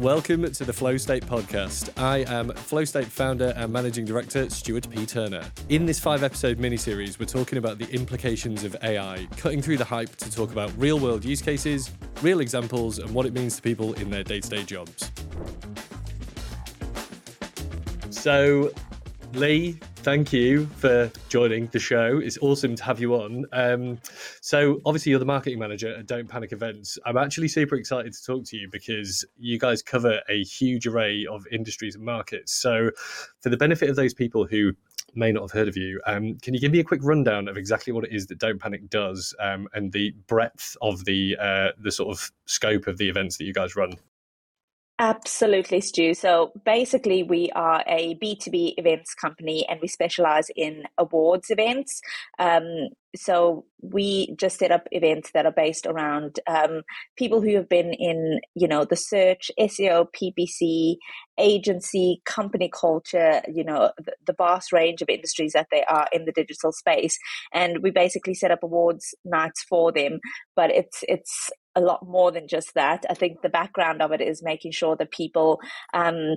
Welcome to the Flow State podcast. I am Flow State founder and managing director Stuart P. Turner. In this five episode mini-series, we're talking about the implications of AI, cutting through the hype to talk about real world use cases, real examples, and what it means to people in their day to day jobs. So, Lee, thank you for joining the show. It's awesome to have you on. Um, so, obviously, you're the marketing manager at Don't Panic Events. I'm actually super excited to talk to you because you guys cover a huge array of industries and markets. So, for the benefit of those people who may not have heard of you, um, can you give me a quick rundown of exactly what it is that Don't Panic does um, and the breadth of the uh, the sort of scope of the events that you guys run? Absolutely, Stu. So basically, we are a B2B events company and we specialize in awards events. Um, so we just set up events that are based around um, people who have been in, you know, the search, SEO, PPC, agency, company culture, you know, the, the vast range of industries that they are in the digital space. And we basically set up awards nights for them. But it's it's a lot more than just that. I think the background of it is making sure that people um,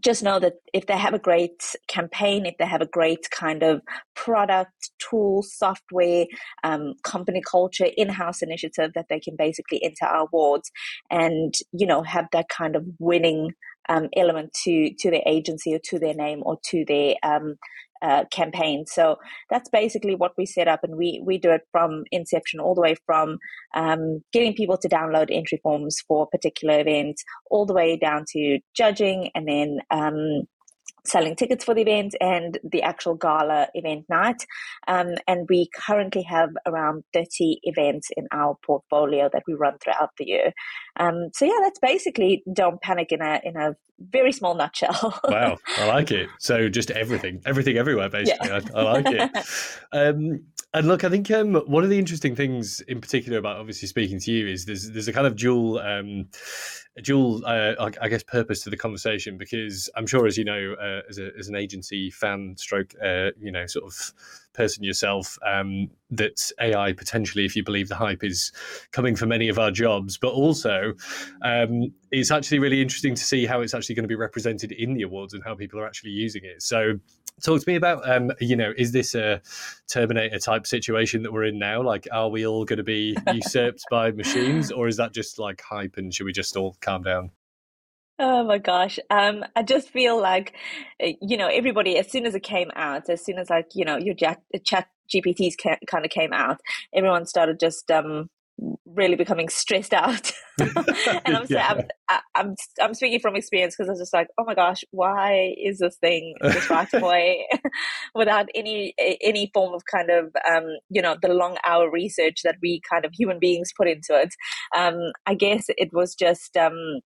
just know that if they have a great campaign, if they have a great kind of product, tool, software, um, company culture, in-house initiative, that they can basically enter our awards and you know have that kind of winning um, element to to their agency or to their name or to their um, uh, campaign. So that's basically what we set up, and we we do it from inception all the way from um, getting people to download entry forms for particular events, all the way down to judging, and then um, selling tickets for the event and the actual gala event night. Um, and we currently have around 30 events in our portfolio that we run throughout the year. Um, so yeah, that's basically Don't Panic in a in a very small nutshell. wow, I like it. So just everything, everything everywhere, basically. Yeah. I, I, like it. Um, and look, I think um, one of the interesting things, in particular, about obviously speaking to you, is there's there's a kind of dual, um, dual, uh, I guess, purpose to the conversation because I'm sure, as you know, uh, as, a, as an agency fan, stroke, uh, you know, sort of person yourself, um, that AI potentially, if you believe the hype, is coming for many of our jobs, but also um, it's actually really interesting to see how it's actually going to be represented in the awards and how people are actually using it. So talk to me about um, you know is this a terminator type situation that we're in now? Like are we all going to be usurped by machines or is that just like hype and should we just all calm down Oh my gosh. Um, I just feel like, eh, you know, everybody, as soon as it came out, as soon as like, you know, your chat, chat GPTs kind of came out, everyone started just um, really becoming stressed out. and I'm, yeah. I'm, I'm, I'm speaking from experience because I was just like, oh my gosh, why is this thing just right away without any any form of kind of um, you know the long hour research that we kind of human beings put into it. Um, I guess it was just um,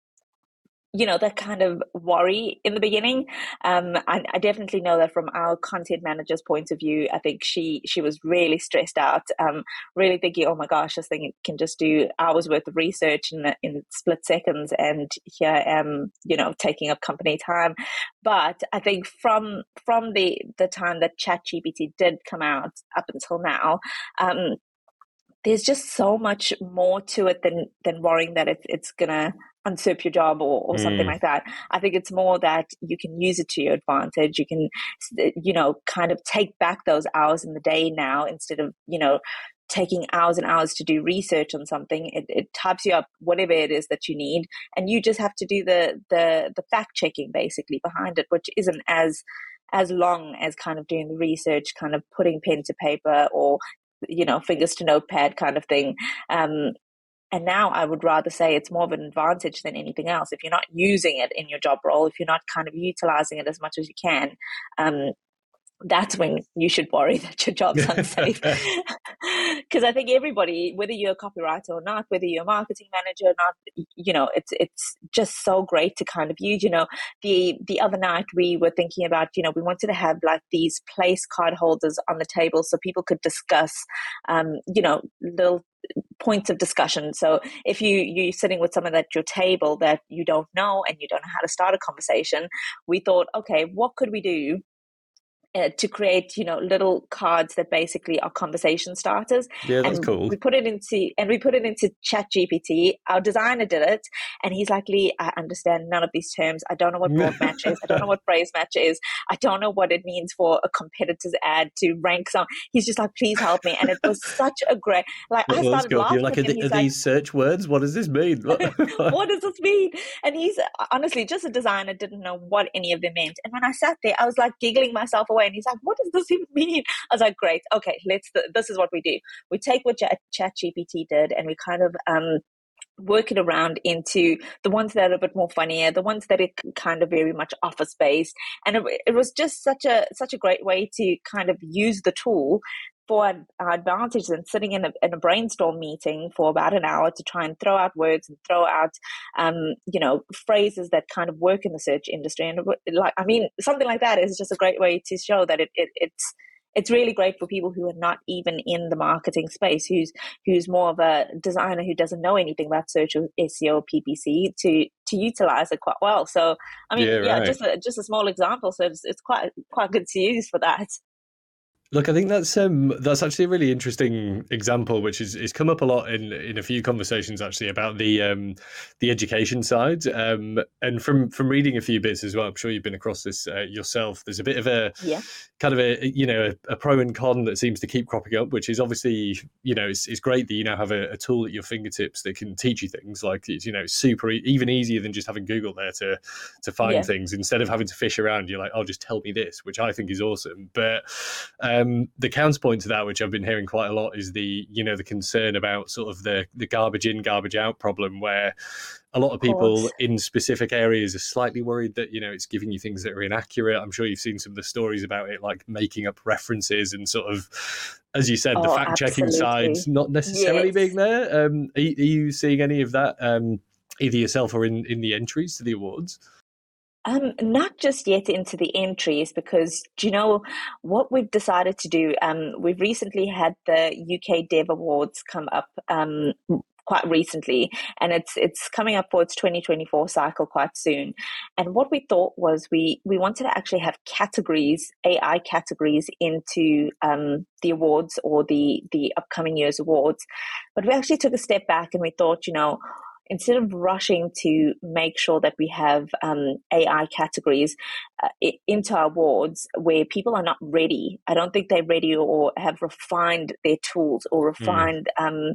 you know that kind of worry in the beginning. Um, I, I, definitely know that from our content manager's point of view i think she she was really stressed out um, really thinking oh my gosh this thing can just do hours worth of research in, in split seconds and here i am you know taking up company time. But i think from from the the time that chat gpt did come out up until now um, there's just so much more to it than than worrying that it, it's gonna usurp your job or, or something mm. like that. I think it's more that you can use it to your advantage. You can, you know, kind of take back those hours in the day now instead of, you know, taking hours and hours to do research on something. It, it types you up whatever it is that you need, and you just have to do the the the fact checking basically behind it, which isn't as as long as kind of doing the research, kind of putting pen to paper or you know fingers to notepad kind of thing um, and now I would rather say it's more of an advantage than anything else. If you're not using it in your job role, if you're not kind of utilizing it as much as you can, um, that's when you should worry that your job's unsafe. Because I think everybody, whether you're a copywriter or not, whether you're a marketing manager or not, you know, it's it's just so great to kind of use. You know, the the other night we were thinking about, you know, we wanted to have like these place card holders on the table so people could discuss, um, you know, little points of discussion. So if you you're sitting with someone at your table that you don't know and you don't know how to start a conversation, we thought, okay, what could we do uh, to create you know little cards that basically are conversation starters. Yeah that's and cool. we put it into and we put it into chat gpt our designer did it and he's like lee i understand none of these terms. I don't know what broad match is. I don't know what phrase match is. I don't know what it means for a competitor's ad to rank some. He's just like please help me. And it was such a great like i started laughing You're like are, are like, these search words? What does this mean? What does this mean? And he's honestly just a designer didn't know what any of them meant. And when i sat there i was like giggling myself away and he's like, what does this even mean? I was like, great. Okay, let's, this is what we do. We take what Chat GPT did and we kind of, um, work it around into the ones that are a bit more funnier, the ones that are kind of very much office based. And it, it, was just such a such a great way to kind of use the tool for our advantage than sitting in a, in a brainstorm meeting for about an hour to try and throw out words and throw out, um, you know, phrases that kind of work in the search industry. And like, I mean, something like that is just a great way to show that it, it it's it's really great for people who are not even in the marketing space, who's who's more of a designer who doesn't know anything about search or SEO, PPC, to to utilize it quite well. So, I mean, yeah, yeah right. just a, just a small example. So it's, it's quite quite good to use for that. Look, I think that's um, that's actually a really interesting example, which is, is come up a lot in, in a few conversations actually about the um, the education side. Um, and from from reading a few bits as well, I'm sure you've been across this uh, yourself. There's a bit of a yeah. kind of a you know a, a, pro and con that seems to keep cropping up, which is obviously you know it's, it's great that you now have a, a tool at your fingertips that can teach you things like it's you know super even easier than just having Google there to to find yeah. things instead of having to fish around. You're like, oh, just tell me this, which I think is awesome, but um, the counterpoint to that, which I've been hearing quite a lot, is the you know the concern about sort of the the garbage in, garbage out problem, where a lot of people of in specific areas are slightly worried that you know it's giving you things that are inaccurate. I'm sure you've seen some of the stories about it, like making up references and sort of, as you said, oh, the fact checking side's not necessarily yes. being there. Um, are, are, you seeing any of that? Um, either yourself or in, in the entries to the awards? Um, not just yet into the entries because do you know what we've decided to do? Um, we've recently had the UK Dev Awards come up um, quite recently, and it's it's coming up for its 2024 cycle quite soon. And what we thought was we we wanted to actually have categories, AI categories, into um, the awards or the the upcoming year's awards. But we actually took a step back and we thought, you know instead of rushing to make sure that we have um, AI categories uh, into our awards where people are not ready, I don't think they're ready or have refined their tools or hmm. refined mm. um,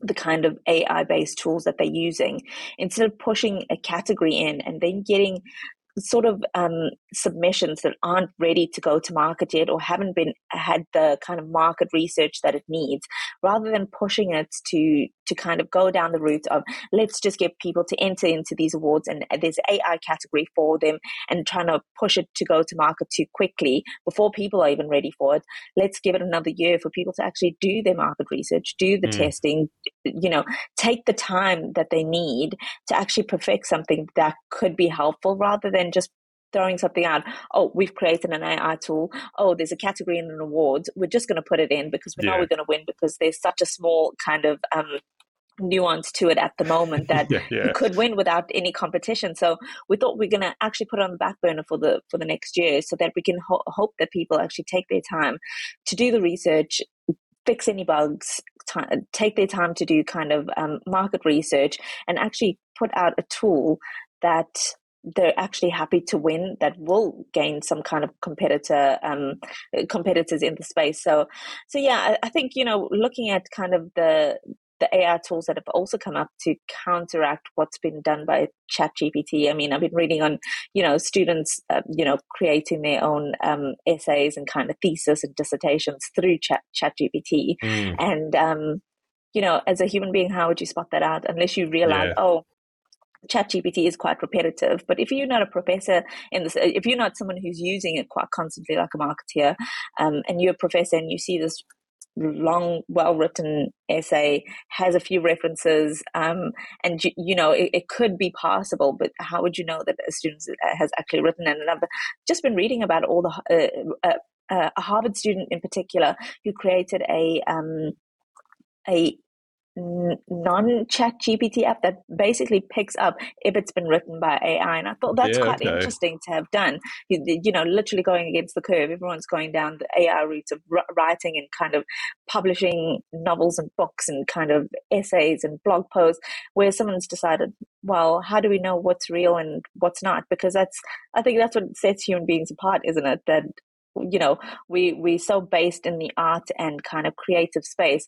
the kind of AI based tools that they're using, instead of pushing a category in and then getting sort of um, submissions that aren't ready to go to market yet or haven't been had the kind of market research that it needs rather than pushing it to to kind of go down the route of let's just get people to enter into these awards and there's ai category for them and trying to push it to go to market too quickly before people are even ready for it let's give it another year for people to actually do their market research do the mm. testing you know take the time that they need to actually perfect something that could be helpful rather than just throwing something out. Oh, we've created an AI tool. Oh, there's a category in an award. We're just going to put it in because we yeah. know we're going to win because there's such a small kind of um, nuance to it at the moment that yeah, yeah. you could win without any competition. So we thought we're going to actually put it on the back burner for the for the next year, so that we can ho- hope that people actually take their time to do the research, fix any bugs, t- take their time to do kind of um, market research, and actually put out a tool that they're actually happy to win that will gain some kind of competitor um, competitors in the space so so yeah I, I, think you know looking at kind of the the AI tools that have also come up to counteract what's been done by Chat GPT. I mean, I've been reading on, you know, students, uh, you know, creating their own um, essays and kind of thesis and dissertations through Chat Chat GPT. Mm. And um, you know, as a human being, how would you spot that out unless you realize, yeah. oh, ChatGPT is quite repetitive, but if you're not a professor in this, if you're not someone who's using it quite constantly, like a marketeer, um, and you're a professor and you see this long, well written essay has a few references, um, and you, you know it, it, could be passable, but how would you know that a student has actually written it? And I've just been reading about all the uh, uh, a Harvard student in particular who created a um, a non-chat GPT app that basically picks up if it's been written by AI. And I thought that's yeah, quite okay. interesting to have done. You, you, know, literally going against the curve. Everyone's going down the AI route of writing and kind of publishing novels and books and kind of essays and blog posts where someone's decided, well, how do we know what's real and what's not? Because that's, I think that's what sets human beings apart, isn't it? That you know we we're so based in the art and kind of creative space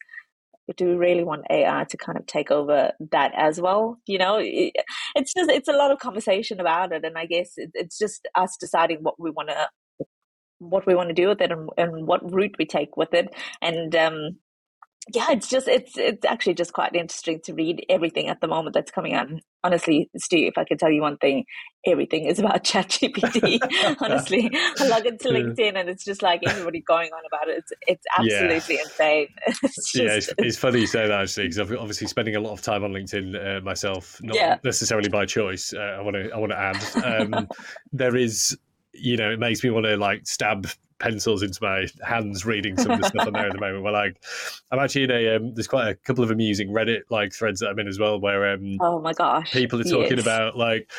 do we really want AI to kind of take over that as well? You know, it's just it's a lot of conversation about it, and I guess it, it's just us deciding what we want to what we want to do with it and, and what route we take with it, and um, yeah, it's just it's it's actually just quite interesting to read everything at the moment that's coming out. honestly, Stu, if I could tell you one thing, everything is about ChatGPT. honestly, I log into LinkedIn and it's just like everybody going on about it. It's it's absolutely yeah. insane. It's just, yeah, it's, it's, funny you say that actually because I'm obviously spending a lot of time on LinkedIn uh, myself, not yeah. necessarily by choice. Uh, I want to I want to add um, there is you know, it makes me want to like stab pencils into my hands reading some of the stuff on there at the moment. Well, like, I'm actually in a um, there's quite a couple of amusing Reddit like threads that I'm in as well, where um, oh my gosh, people are talking about like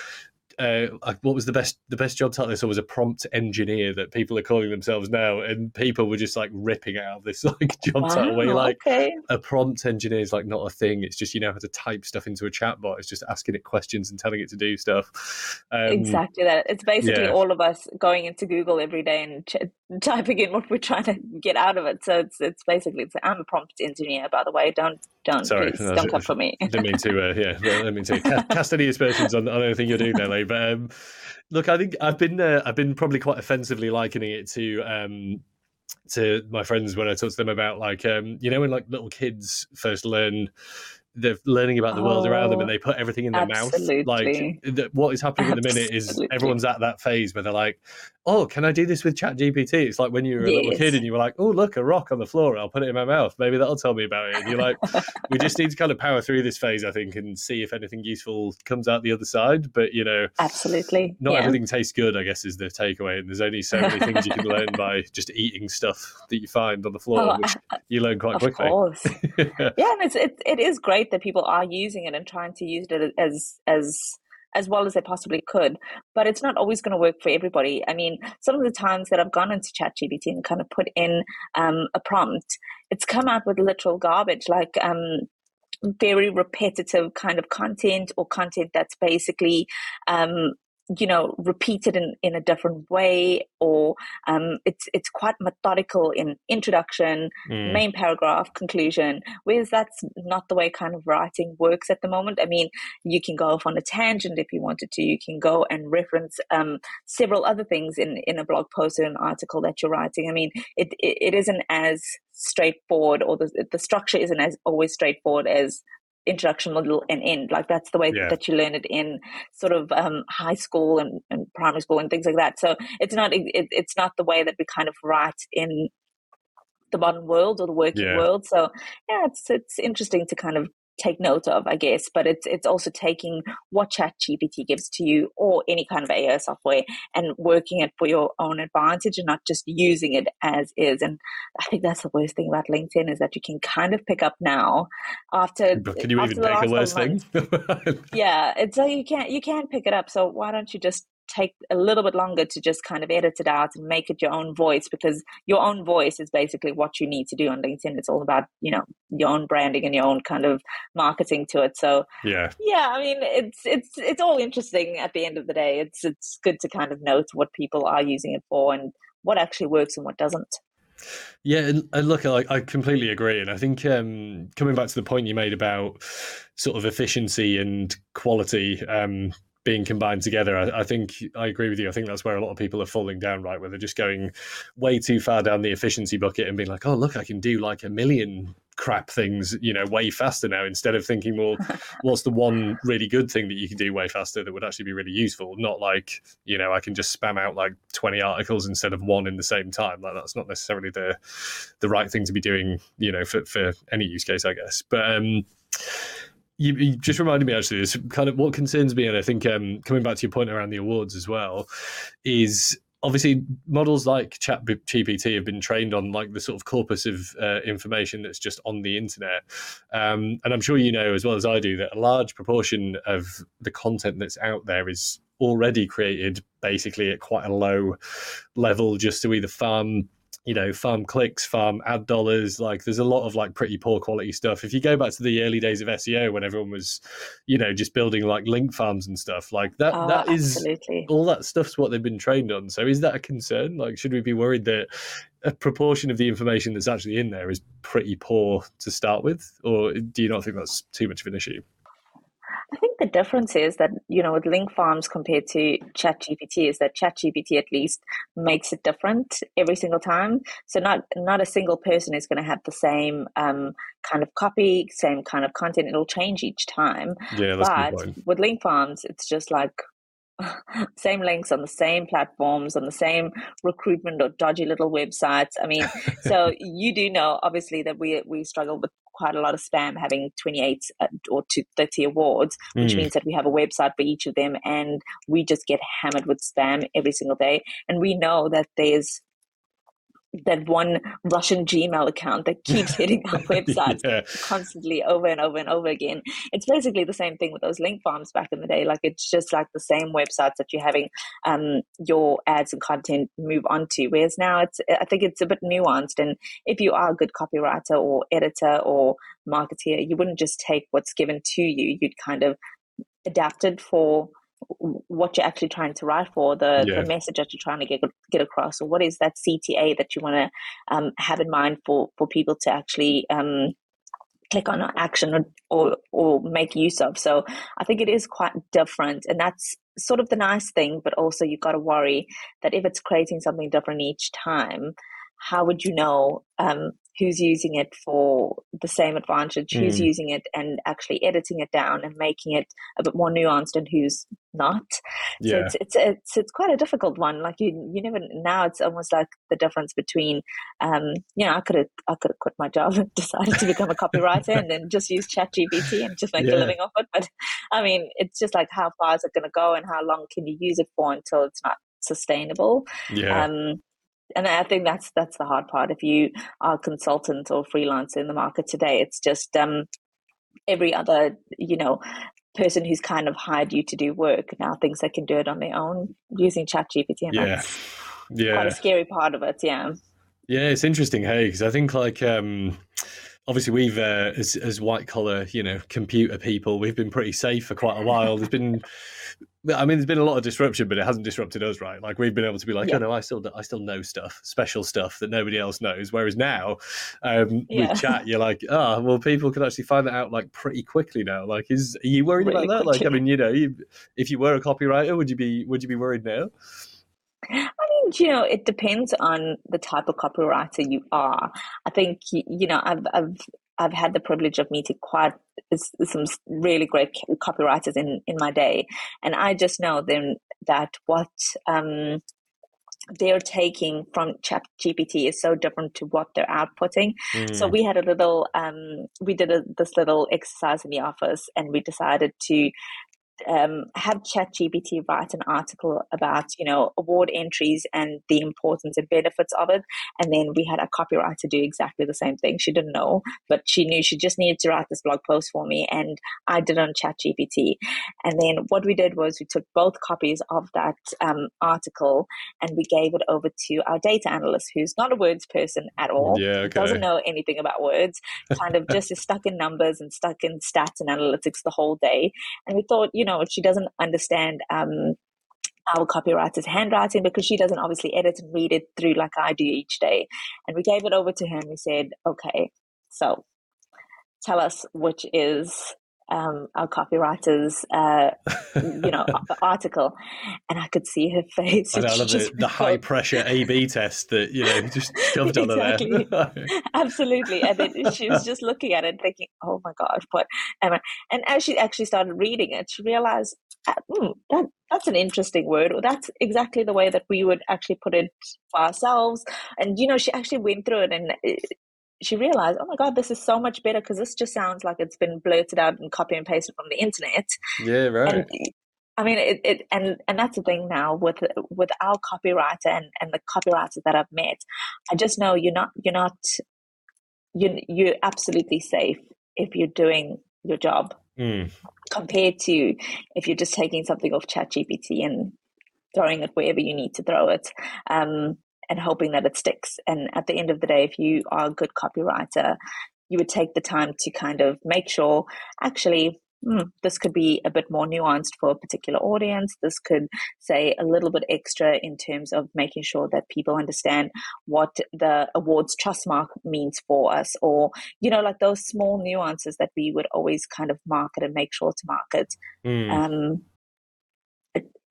uh, what was the best the best job title I saw was a prompt engineer that people are calling themselves now, and people were just like ripping out of this like job wow, title where like okay. a prompt engineer is like not a thing. It's just you know how to type stuff into a chatbot. It's just asking it questions and telling it to do stuff. Um, exactly that. It's basically yeah. all of us going into Google every day and ch- typing in what we're trying to get out of it. So it's it's basically it's, I'm a prompt engineer, by the way. Don't don't Sorry, please, no, don't come for me. didn't mean to. Uh, yeah, didn't mean to cast, any aspersions on, on anything you're doing there, Lee. But um, look, I think I've been uh, I've been probably quite offensively likening it to. Um, to my friends when I talk to them about like um, you know when like little kids first learn they're learning about the world oh, around them and oh, they put everything in their absolutely. mouth. Like the, what is happening at the minute is everyone's at that phase where they're like, "Oh, can I do this with Chat GPT?" It's like when you were a yes. little kid and you were like, "Oh, look, a rock on the floor. I'll put it in my mouth. Maybe that'll tell me about it." And you're like, "We just need to kind of power through this phase, I think, and see if anything useful comes out the other side." But you know, absolutely, not yeah. everything tastes good. I guess is the takeaway, and there's only so many things you can learn by just eating stuff that you find on the floor, oh, which you learn quite quickly. Yeah, and it's it, it is great that people are using using it and trying to use it as as as well as they possibly could. But it's not always going to work for everybody. I mean, some of the times that I've gone into ChatGPT and kind of put in um, a prompt, it's come out with literal garbage, like um, very repetitive kind of content or content that's basically um, you know repeated in, in a different way or um, it's it's quite methodical in introduction mm. main paragraph conclusion. Whereas that's not the way kind of writing works at the moment. I mean you can go off on a tangent if you wanted to. You can go and reference um, several other things in in a blog post or an article that you're writing. I mean it it, it isn't as straightforward or the, the structure isn't as always straightforward as introduction middle and end like that's the way yeah. that you learn it in sort of um, high school and, and, primary school and things like that so it's not it, it's not the way that we kind of write in the modern world or the working yeah. world so yeah it's it's interesting to kind of take note of, I guess. But it's it's also taking what Chat GPT gives to you or any kind of AI software and working it for your own advantage and not just using it as is. And I think that's the worst thing about LinkedIn is that you can kind of pick up now after. But can you after even pick a worse thing? yeah, it's so you can't you can't pick it up. So why don't you just take a little bit longer to just kind of edit it out and make it your own voice because your own voice is basically what you need to do on LinkedIn. It's all about, you know, your own branding and your own kind of marketing to it. So yeah. Yeah, I mean it's it's it's all interesting at the end of the day. It's it's good to kind of note what people are using it for and what actually works and what doesn't. Yeah, and, and look, I, I, completely agree, and I think um, coming back to the point you made about sort of efficiency and quality, um, being combined together. I, I, think I agree with you. I think that's where a lot of people are falling down, right? Where they're just going way too far down the efficiency bucket and being like, oh, look, I can do like a million crap things, you know, way faster now instead of thinking, well, what's the one really good thing that you can do way faster that would actually be really useful? Not like, you know, I can just spam out like 20 articles instead of one in the same time. Like that's not necessarily the the right thing to be doing, you know, for, for any use case, I guess. But um you, you, just reminded me actually, it's kind of what concerns me, and I think um, coming back to your point around the awards as well, is obviously models like chat gpt have been trained on like the sort of corpus of uh, information that's just on the internet. Um, and i'm sure you know as well as i do that a large proportion of the content that's out there is already created basically at quite a low level just to either farm you know, farm clicks, farm ad dollars. Like there's a lot of like pretty poor quality stuff. If you go back to the early days of SEO when everyone was, you know, just building like link farms and stuff, like that oh, that is absolutely. all that stuff's what they've been trained on. So is that a concern? Like should we be worried that a proportion of the information that's actually in there is pretty poor to start with? Or do you not think that's too much of an issue? I think the difference is that, you know, with link farms compared to ChatGPT is that ChatGPT at least makes it different every single time. So not not a single person is going to have the same um, kind of copy, same kind of content. It'll change each time. Yeah, but with link farms, it's just like same links on the same platforms on the same recruitment or dodgy little websites i mean so you do know obviously that we we struggle with quite a lot of spam having 28 uh, or to 30 awards which mm. means that we have a website for each of them and we just get hammered with spam every single day and we know that there's that one Russian Gmail account that keeps hitting our websites yeah. constantly over and over and over again. It's basically the same thing with those link farms back in the day. Like it's just like the same websites that you're having um, your ads and content move onto. Whereas now it's, I think it's a bit nuanced. And if you are a good copywriter or editor or marketeer, you wouldn't just take what's given to you. You'd kind of adapt it for what you're actually trying to write for, the, yeah. the message that you're trying to get get across, or what is that CTA that you want to um, have in mind for for people to actually um, click on or action or, or or make use of. So I think it is quite different, and that's sort of the nice thing. But also, you've got to worry that if it's creating something different each time, how would you know um, who's using it for the same advantage, who's mm. using it and actually editing it down and making it a bit more nuanced and who's not. Yeah. So it's, it's, it's, it's quite a difficult one. Like you, you never, now it's almost like the difference between, um, you know, I could have, I could have quit my job and decided to become a copywriter and then just use chat GPT and just make yeah. a living off it. But I mean, it's just like, how far is it going to go and how long can you use it for until it's not sustainable? Yeah. Um, and I think that's that's the hard part. If you are a consultant or freelancer in the market today, it's just um, every other you know person who's kind of hired you to do work now thinks they can do it on their own using Chat GPT. And yeah, yeah, quite a scary part of it. Yeah, yeah, it's interesting, hey, because I think like. um obviously we've uh, as, as white collar you know computer people we've been pretty safe for quite a while there's been I mean, there's been a lot of disruption, but it hasn't disrupted us, right? Like we've been able to be like, yeah. oh no, I still, I still know stuff, special stuff that nobody else knows. Whereas now, um, yeah. with chat, you're like, ah, oh, well, people can actually find that out like pretty quickly now. Like, is are you worried really about that? Quickly. Like, I mean, you know, you, if you were a copywriter, would you be, would you be worried now? I mean, you know, it depends on the type of copywriter you are. I think, you know, I've, I've I've had the privilege of meeting quite some really great copywriters in, in my day. And I just know then that what um, they're taking from chat gpt is so different to what they're outputting mm. so we had a little um, we did a, this little exercise in the office and we decided to um, have ChatGPT write an article about, you know, award entries and the importance and benefits of it. And then we had a copywriter do exactly the same thing. She didn't know, but she knew she just needed to write this blog post for me. And I did on ChatGPT. And then what we did was we took both copies of that um, article and we gave it over to our data analyst, who's not a words person at all. Yeah, okay. Doesn't know anything about words, kind of just is stuck in numbers and stuck in stats and analytics the whole day. And we thought, you know, know, she doesn't understand um, our copywriter's handwriting because she doesn't obviously edit and read it through like I do each day. And we gave it over to him. We said, okay, so tell us which is um, our copywriter's, uh, you know, article, and I could see her face. I know, the, the high pressure A/B test that you know just shoved exactly. on there. Absolutely, and then she was just looking at it, thinking, "Oh my god, what?" am I? And as she actually started reading it, she realized, mm, that, that's an interesting word, or that's exactly the way that we would actually put it for ourselves. And you know, she actually went through it and uh, she realized, oh my God, this is so much better because this just sounds like it's been blurted out and copy and pasted from the internet. Yeah, right. And I mean, it, it and and that's the thing now with with our copywriter and and the copywriters that I've met. I just know you're not you're not you you're absolutely safe if you're doing your job mm. compared to if you're just taking something off ChatGPT and throwing it wherever you need to throw it. Um, and hoping that it sticks. And at the end of the day, if you are a good copywriter, you would take the time to kind of make sure actually hmm, this could be a bit more nuanced for a particular audience. This could say a little bit extra in terms of making sure that people understand what the awards trust mark means for us, or, you know, like those small nuances that we would always kind of market and make sure to market. Mm. Um,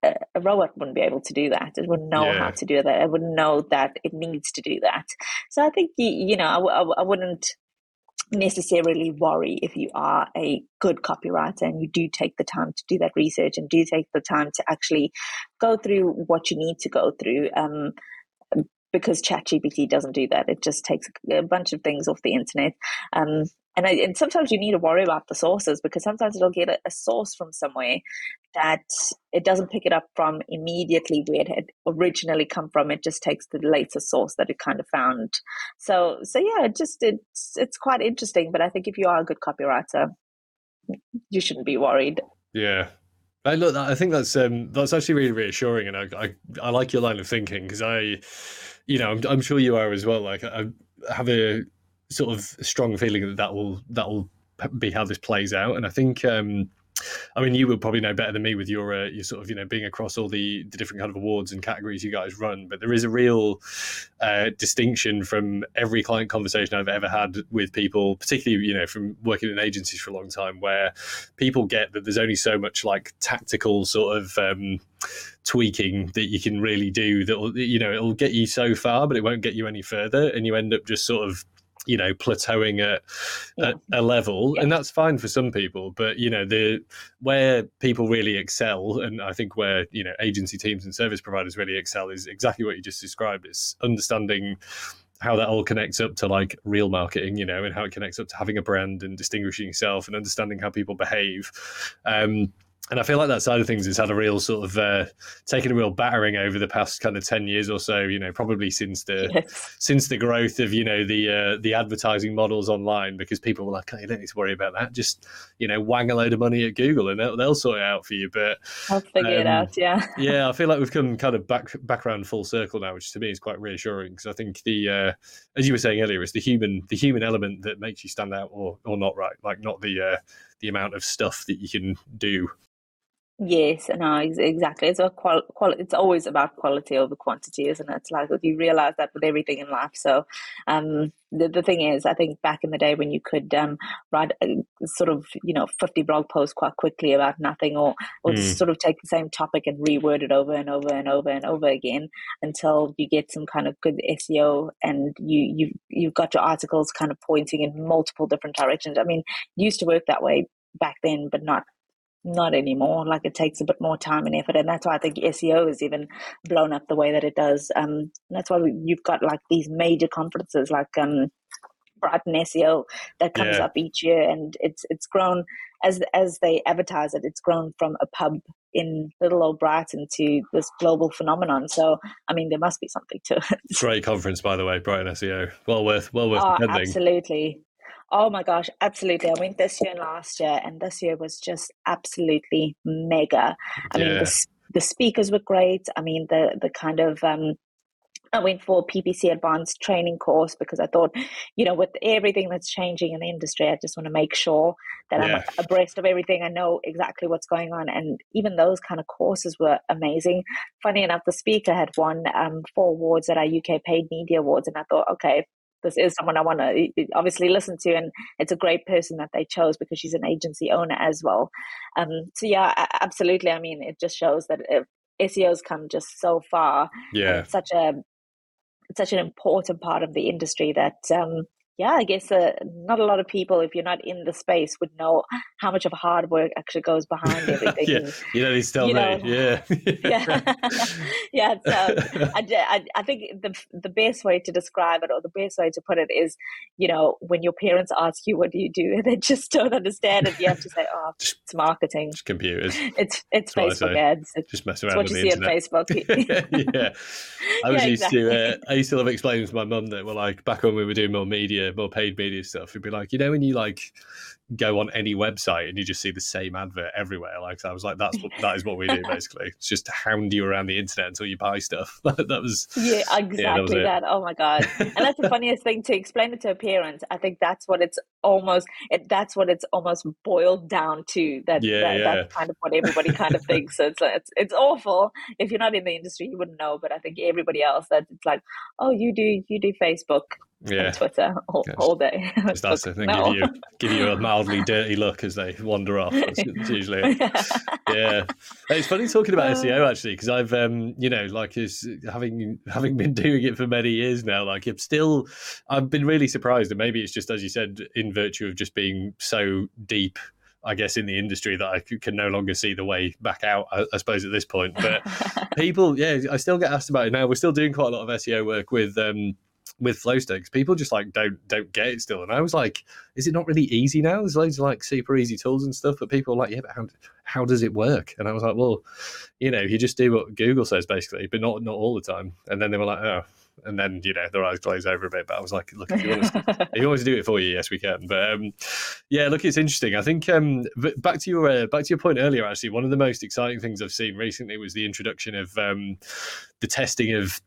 a, a robot wouldn't be able to do that. It wouldn't know yeah. how to do that. It wouldn't know that it needs to do that. So I think, you, you know, I, I, I wouldn't necessarily worry if you are a good copywriter and you do take the time to do that research and do take the time to actually go through what you need to go through. Um, because ChatGPT doesn't do that. It just takes a bunch of things off the internet. Um, and, I, and sometimes you need to worry about the sources because sometimes it'll get a, a, source from somewhere that it doesn't pick it up from immediately where it had originally come from. It just takes the latest source that it kind of found. So so yeah, it just it's it's quite interesting. But I think if you are a good copywriter, you shouldn't be worried. Yeah, I look. I think that's um, that's actually really reassuring, and I I, I like your line of thinking because I, you know, I'm, I'm, sure you are as well. Like I have a sort of strong feeling that that will that will be how this plays out, and I think. Um, I mean, you will probably know better than me with your uh, your sort of you know being across all the the different kind of awards and categories you guys run. But there is a real uh, distinction from every client conversation I've ever had with people, particularly you know from working in agencies for a long time, where people get that there's only so much like tactical sort of. Um, tweaking that you can really do that you know it'll get you so far but it won't get you any further and you end up just sort of you know plateauing at, yeah. a level yeah. and that's fine for some people but you know the where people really excel and i think where you know agency teams and service providers really excel is exactly what you just described is understanding how that all connects up to like real marketing, you know, and how it connects up to having a brand and distinguishing yourself and understanding how people behave. Um, and I feel like that side of things has had a real sort of uh, taken a real battering over the past kind of ten years or so. You know, probably since the yes. since the growth of you know the uh, the advertising models online, because people were like, oh, you don't need to worry about that. Just you know, wang a load of money at Google and they'll, they'll sort it out for you. But I'll figure um, it out. Yeah, yeah. I feel like we've come kind of back back around full circle now, which to me is quite reassuring because I think the uh, as you were saying earlier, it's the human the human element that makes you stand out or or not right, like not the uh, the amount of stuff that you can do Yes, no, exactly. It's a qual, qual It's always about quality over quantity, isn't it? It's like you realize that with everything in life. So, um, the the thing is, I think back in the day when you could um write a, sort of you know fifty blog posts quite quickly about nothing, or or mm. just sort of take the same topic and reword it over and over and over and over again until you get some kind of good SEO and you you you've got your articles kind of pointing in multiple different directions. I mean, used to work that way back then, but not not anymore. Like it takes a bit more time and effort, and that's why I think SEO is even blown up the way that it does. Um, that's why we, you've got like these major conferences like um, Brighton SEO that comes yeah. up each year, and it's it's grown as as they advertise it. It's grown from a pub in little old Brighton to this global phenomenon. So, I mean, there must be something to it. Great conference, by the way, Brighton SEO. Well worth well worth oh, attending. Absolutely. Oh my gosh, absolutely. I went this year and last year, and this year was just absolutely mega. I yeah. mean, the, the speakers were great. I mean, the, the kind of, um, I went for PPC advanced training course because I thought, you know, with everything that's changing in the industry, I just want to make sure that yeah. I'm abreast of everything. I know exactly what's going on. And even those kind of courses were amazing. Funny enough, the speaker had won um, four awards at our UK Paid Media Awards. And I thought, okay, this is someone I want to obviously listen to, and it's a great person that they chose because she's an agency owner as well. Um, so yeah, absolutely. I mean, it just shows that SEO's come just so far. Yeah, such a such an important part of the industry that um, yeah, I guess uh, not a lot of people, if you're not in the space, would know how much of hard work actually goes behind everything. yeah, you know, he's still you know, yeah, yeah, yeah. So I, I, I think the the best way to describe it, or the best way to put it, is you know when your parents ask you what do you do, and they just don't understand it, you have to say, oh, it's marketing, it's computers, it's it's That's Facebook ads, it's, just mess around. It's what you see internet. on Facebook. yeah, I was yeah, used exactly. to. Uh, I used to love explaining to my mum that well, like back when we were doing more media, more paid media stuff, it'd be like, you know, when you like go on any website and you just see the same advert everywhere. Like I was like, that's what that is what we do basically. It's just to hound you around the internet until you buy stuff. that was yeah, exactly yeah, that, that. Oh my god, and that's the funniest thing to explain it to a parent. I think that's what it's almost. It, that's what it's almost boiled down to. That, yeah, that yeah. that's kind of what everybody kind of thinks. So it's it's it's awful. If you're not in the industry, you wouldn't know. But I think everybody else that it's like, oh, you do you do Facebook yeah. Twitter all, all day. that's the thing. Give you give you a mildly dirty look as they wander off. It's usually yeah. It's funny talking about uh, SEO actually because I've um you know like is having having been doing it for many years now. Like I'm still I've been really surprised and maybe it's just as you said in virtue of just being so deep I guess, in the industry that I can no longer see the way back out, I, I suppose, at this point. But people, yeah, I still get asked about it now. We're still doing quite a lot of SEO work with um, with Flow State's, people just like don't don't get it still. And I was like, is it not really easy now? There's loads of like super easy tools and stuff, but people are like, yeah, but how how does it work? And I was like, well, you know, you just do what Google says basically, but not not all the time. And then they were like, oh. And then you know their eyes glaze over a bit, but I was like, "Look, if you want to, if you want to do it for you, yes, we can." But um, yeah, look, it's interesting. I think um, back to your uh, back to your point earlier. Actually, one of the most exciting things I've seen recently was the introduction of um, the testing of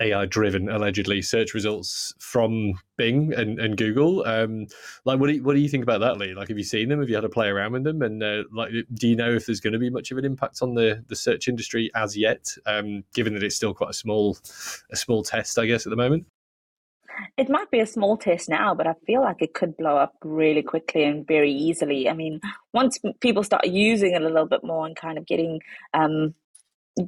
AI driven allegedly search results from Bing and, and Google. Um, like, what do you, what do you think about that, Lee? Like, have you seen them? Have you had to play around with them? And uh, like, do you know if there's going to be much of an impact on the, the search industry as yet? Um, given that it's still quite a small a small test, I guess, at the moment. It might be a small test now, but I feel like it could blow up really quickly and very easily. I mean, once people start using it a little bit more and kind of getting um,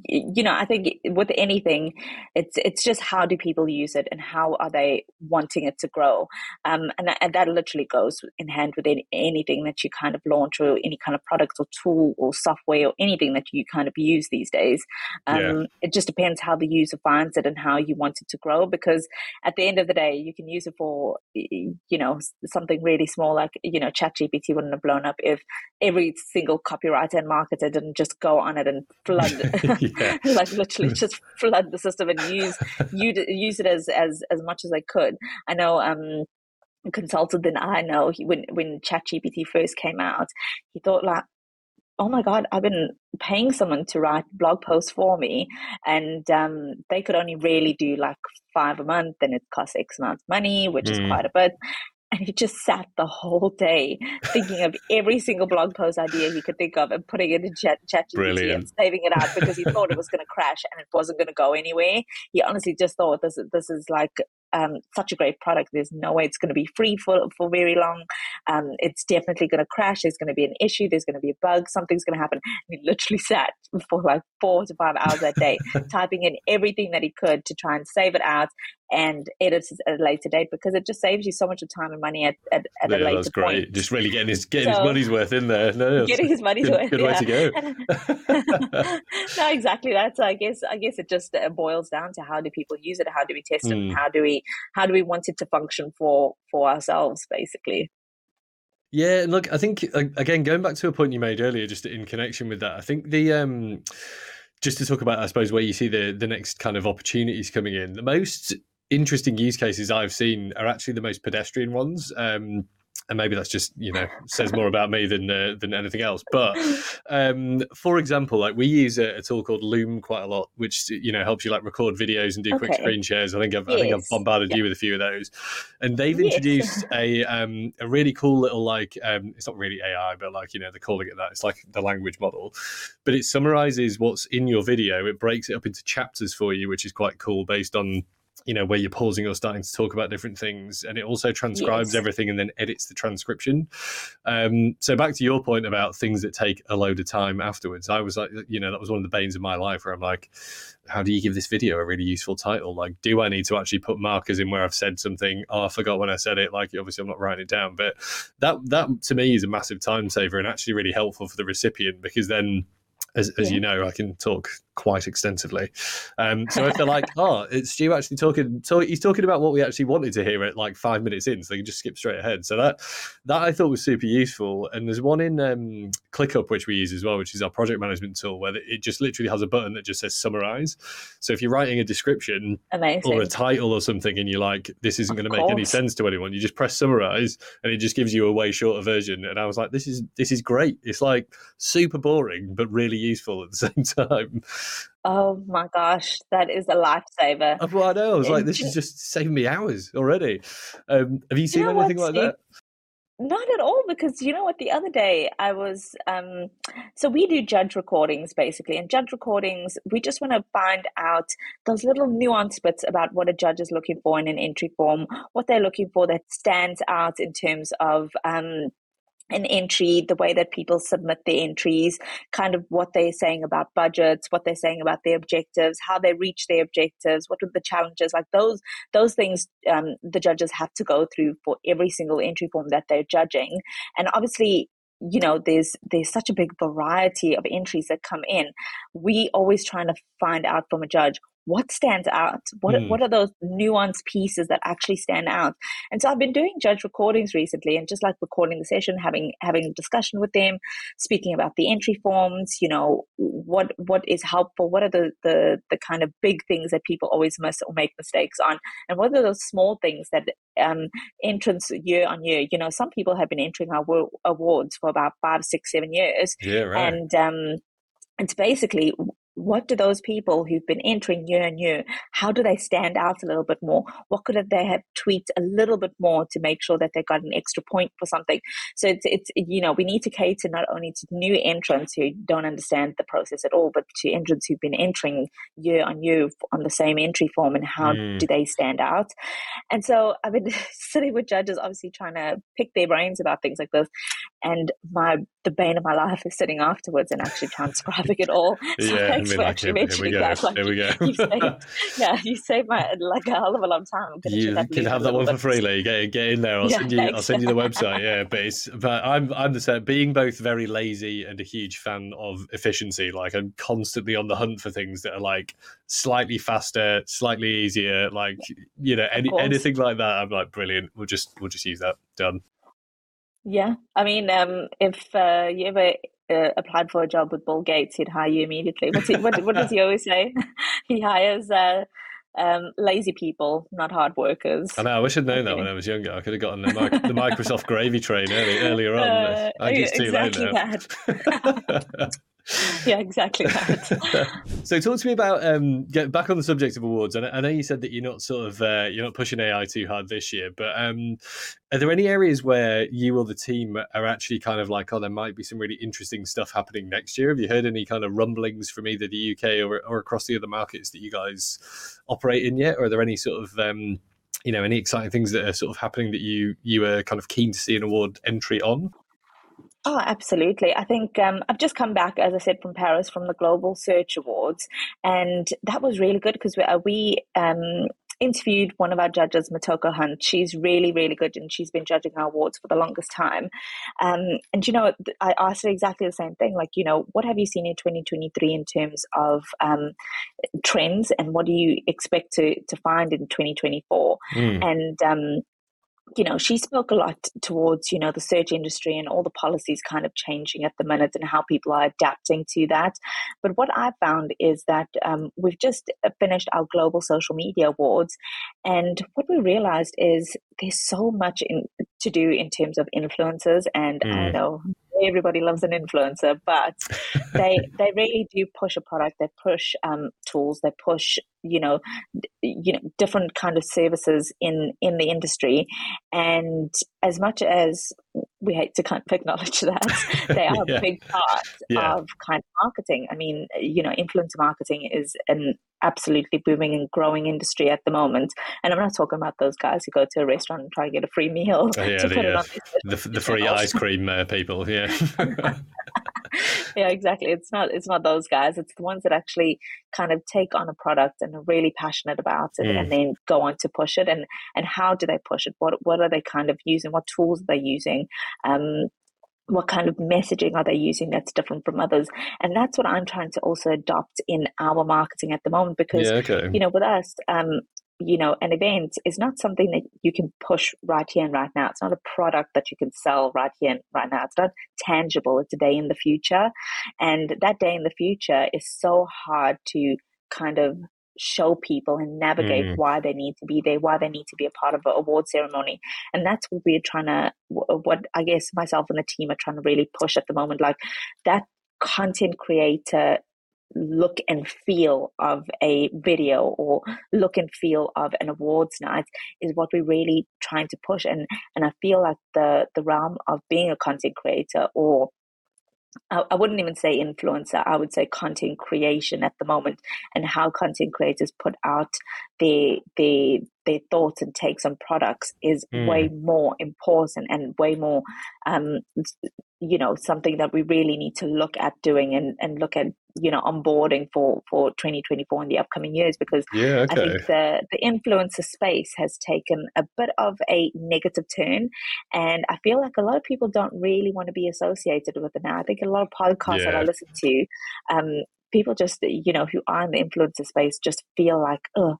you know, I think with anything, it's it's just how do people use it and how are they wanting it to grow, um, and that, and that literally goes in hand with any, anything that you kind of launch or any kind of product or tool or software or anything that you kind of use these days. Um, yeah. It just depends how the user finds it and how you want it to grow. Because at the end of the day, you can use it for you know something really small like you know ChatGPT wouldn't have blown up if every single copywriter and marketer didn't just go on it and flood like literally just flood the system and use use it as as as much as I could. I know um consulted consultant that I know he when when ChatGPT first came out, he thought like oh my god i've been paying someone to write blog posts for me and um, they could only really do like five a month and it costs x amount of money which mm. is quite a bit and he just sat the whole day thinking of every single blog post idea he could think of and putting it in chat ChatGPT and saving it out because he thought it was going to crash and it wasn't going to go anywhere. He honestly just thought this this is like um, such a great product. There's no way it's going to be free for, for very long. Um, it's definitely going to crash. There's going to be an issue. There's going to be a bug. Something's going to happen. And he literally sat for like four to five hours a day, typing in everything that he could to try and save it out and edit it at a later date because it just saves you so much of time and money at, at, at yeah, a later that's great. Point. Just really getting his getting so, his money's worth in there. No, getting his money's good, worth. Good yeah. way to go. no, exactly. That's I guess I guess it just uh, boils down to how do people use it? How do we test mm. it? How do we how do we want it to function for for ourselves basically yeah look i think again going back to a point you made earlier just in connection with that i think the um just to talk about i suppose where you see the the next kind of opportunities coming in the most interesting use cases i've seen are actually the most pedestrian ones um and maybe that's just you know says more about me than uh, than anything else. But um, for example, like we use a, a, tool called Loom quite a lot, which you know helps you like record videos and do okay. quick screen shares. I think I've, yes. I think I've bombarded yeah. you with a few of those, and they've yes. introduced a um, a really cool little like um, it's not really AI, but like you know they're calling it that. It's like the language model, but it summarizes what's in your video. It breaks it up into chapters for you, which is quite cool based on you know where you're pausing or starting to talk about different things and it also transcribes yes. everything and then edits the transcription um, so back to your point about things that take a load of time afterwards i was like you know that was one of the banes of my life where i'm like how do you give this video a really useful title like do i need to actually put markers in where i've said something oh i forgot when i said it like obviously i'm not writing it down but that that to me is a massive time saver and actually really helpful for the recipient because then as, as yeah. you know, I can talk quite extensively. Um, so if they're like, "Oh, it's Stu actually talking," so he's talking about what we actually wanted to hear at like five minutes in, so they can just skip straight ahead. So that that I thought was super useful. And there's one in um, ClickUp which we use as well, which is our project management tool, where it just literally has a button that just says summarize. So if you're writing a description Amazing. or a title or something, and you're like, "This isn't going to make any sense to anyone," you just press summarize, and it just gives you a way shorter version. And I was like, "This is this is great. It's like super boring, but really useful at the same time." Oh my gosh, that is a lifesaver. Well, I know. I was like, this is just saving me hours already. Um, have you seen you know anything like that? Not at all, because you know what? The other day I was, um, so we do judge recordings basically, and judge recordings, we just want to find out those little nuance bits about what a judge is looking for in an entry form, what they're looking for that stands out in terms of um, an entry, the way that people submit the entries, kind of what they're saying about budgets, what they're saying about their objectives, how they reach their objectives, what are the challenges, like those those things um, the judges have to go through for every single entry form that they're judging, and obviously. You know, there's there's such a big variety of entries that come in. We always trying to find out from a judge what stands out what, mm. what are those nuanced pieces that actually stand out and so i've been doing judge recordings recently and just like recording the session having having a discussion with them speaking about the entry forms you know what what is helpful what are the the, the kind of big things that people always miss or make mistakes on and what are those small things that um entrance year on year you know some people have been entering our awards for about five six seven years yeah right. and um it's basically what do those people who've been entering year and year how do they stand out a little bit more what could they have tweaked a little bit more to make sure that they got an extra point for something so it's it's you know we need to cater not only to new entrants who don't understand the process at all but to entrants who've been entering year on year on the same entry form and how mm. do they stand out and so i've been sitting with judges obviously trying to pick their brains about things like this and my the bane of my life is sitting afterwards and actually transcribing it all. So yeah, thanks for like, actually here, mentioning here that. Like, here we go. you saved, yeah, you saved my like a hell of a long time. You can have that one for free, Lee. Get get in there. I'll yeah, send you. Thanks. I'll send you the website. Yeah, but it's but I'm I'm the same. Being both very lazy and a huge fan of efficiency. Like I'm constantly on the hunt for things that are like slightly faster, slightly easier. Like you know any, anything like that. I'm like brilliant. We'll just we'll just use that. Done. Yeah, I mean, um, if uh, you ever uh, applied for a job with Bill Gates, he'd hire you immediately. What's he, what, what does he always say? he hires uh, um, lazy people, not hard workers. I know. I wish I'd known that when I was younger. I could have gotten the, the Microsoft gravy train early, earlier on. Uh, I too exactly late now. yeah, exactly so, talk to me about um, get back on the subject of awards. I, I know you said that you're not sort of uh, you're not pushing AI too hard this year, but um, are there any areas where you or the team are actually kind of like, oh, there might be some really interesting stuff happening next year? Have you heard any kind of rumblings from either the UK or, or across the other markets that you guys operate in yet? Or are there any sort of um, you know any exciting things that are sort of happening that you you are kind of keen to see an award entry on? Oh, absolutely. I think um, I've just come back, as I said, from Paris from the Global Search Awards, and that was really good because we, uh, we um, interviewed one of our judges, Motoko Hunt. She's really, really good, and she's been judging our awards for the longest time. Um, and you know, I asked her exactly the same thing. Like, you know, what have you seen in 2023 in terms of um, trends, and what do you expect to to find in 2024? Mm. And um, you know, she spoke a lot towards, you know, the search industry and all the policies kind of changing at the minute and how people are adapting to that. But what I found is that um, we've just finished our Global Social Media Awards. And what we realized is there's so much in, to do in terms of influencers. And mm. I know everybody loves an influencer, but they they really do push a product. They push um, tools. They push you know you know different kind of services in in the industry. And as much as we hate to kind of acknowledge that they are yeah. a big part yeah. of kind of marketing. I mean, you know, influencer marketing is an absolutely booming and growing industry at the moment. And I'm not talking about those guys who go to a restaurant and try and get a free meal. Oh, yeah, the, uh, the, the, free ice cream uh, people. Yeah. yeah, exactly. It's not it's not those guys. It's the ones that actually kind of take on a product and are really passionate about it, mm. and then go on to push it. And and how do they push it? What what are they kind of using? What tools are they using? Um, what kind of messaging are they using that's different from others? And that's what i'm trying to also adopt in our marketing at the moment because yeah, okay. you know with us um, you know an event is not something that you can push right here and right now. It's not a product that you can sell right here and right now. It's not tangible. It's a day in the future. And that day in the future is so hard to kind of show people and navigate mm. why they need to be there, why they need to be a part of an award ceremony. And that's what we're trying to, what I guess myself and the team are trying to really push at the moment. Like that content creator look and feel of a video or look and feel of an awards night is what we're really trying to push and and I feel like the the realm of being a content creator or I wouldn't even say influencer, I would say content creation at the moment and how content creators put out their their their thoughts and takes on products is mm. way more important and way more um, you know something that we really need to look at doing and, and look at you know onboarding for for 2024 in the upcoming years because yeah, okay. I think the the influencer space has taken a bit of a negative turn and I feel like a lot of people don't really want to be associated with it now. I think a lot of podcasts yeah. that I listen to um, people just you know who are in the influencer space just feel like oh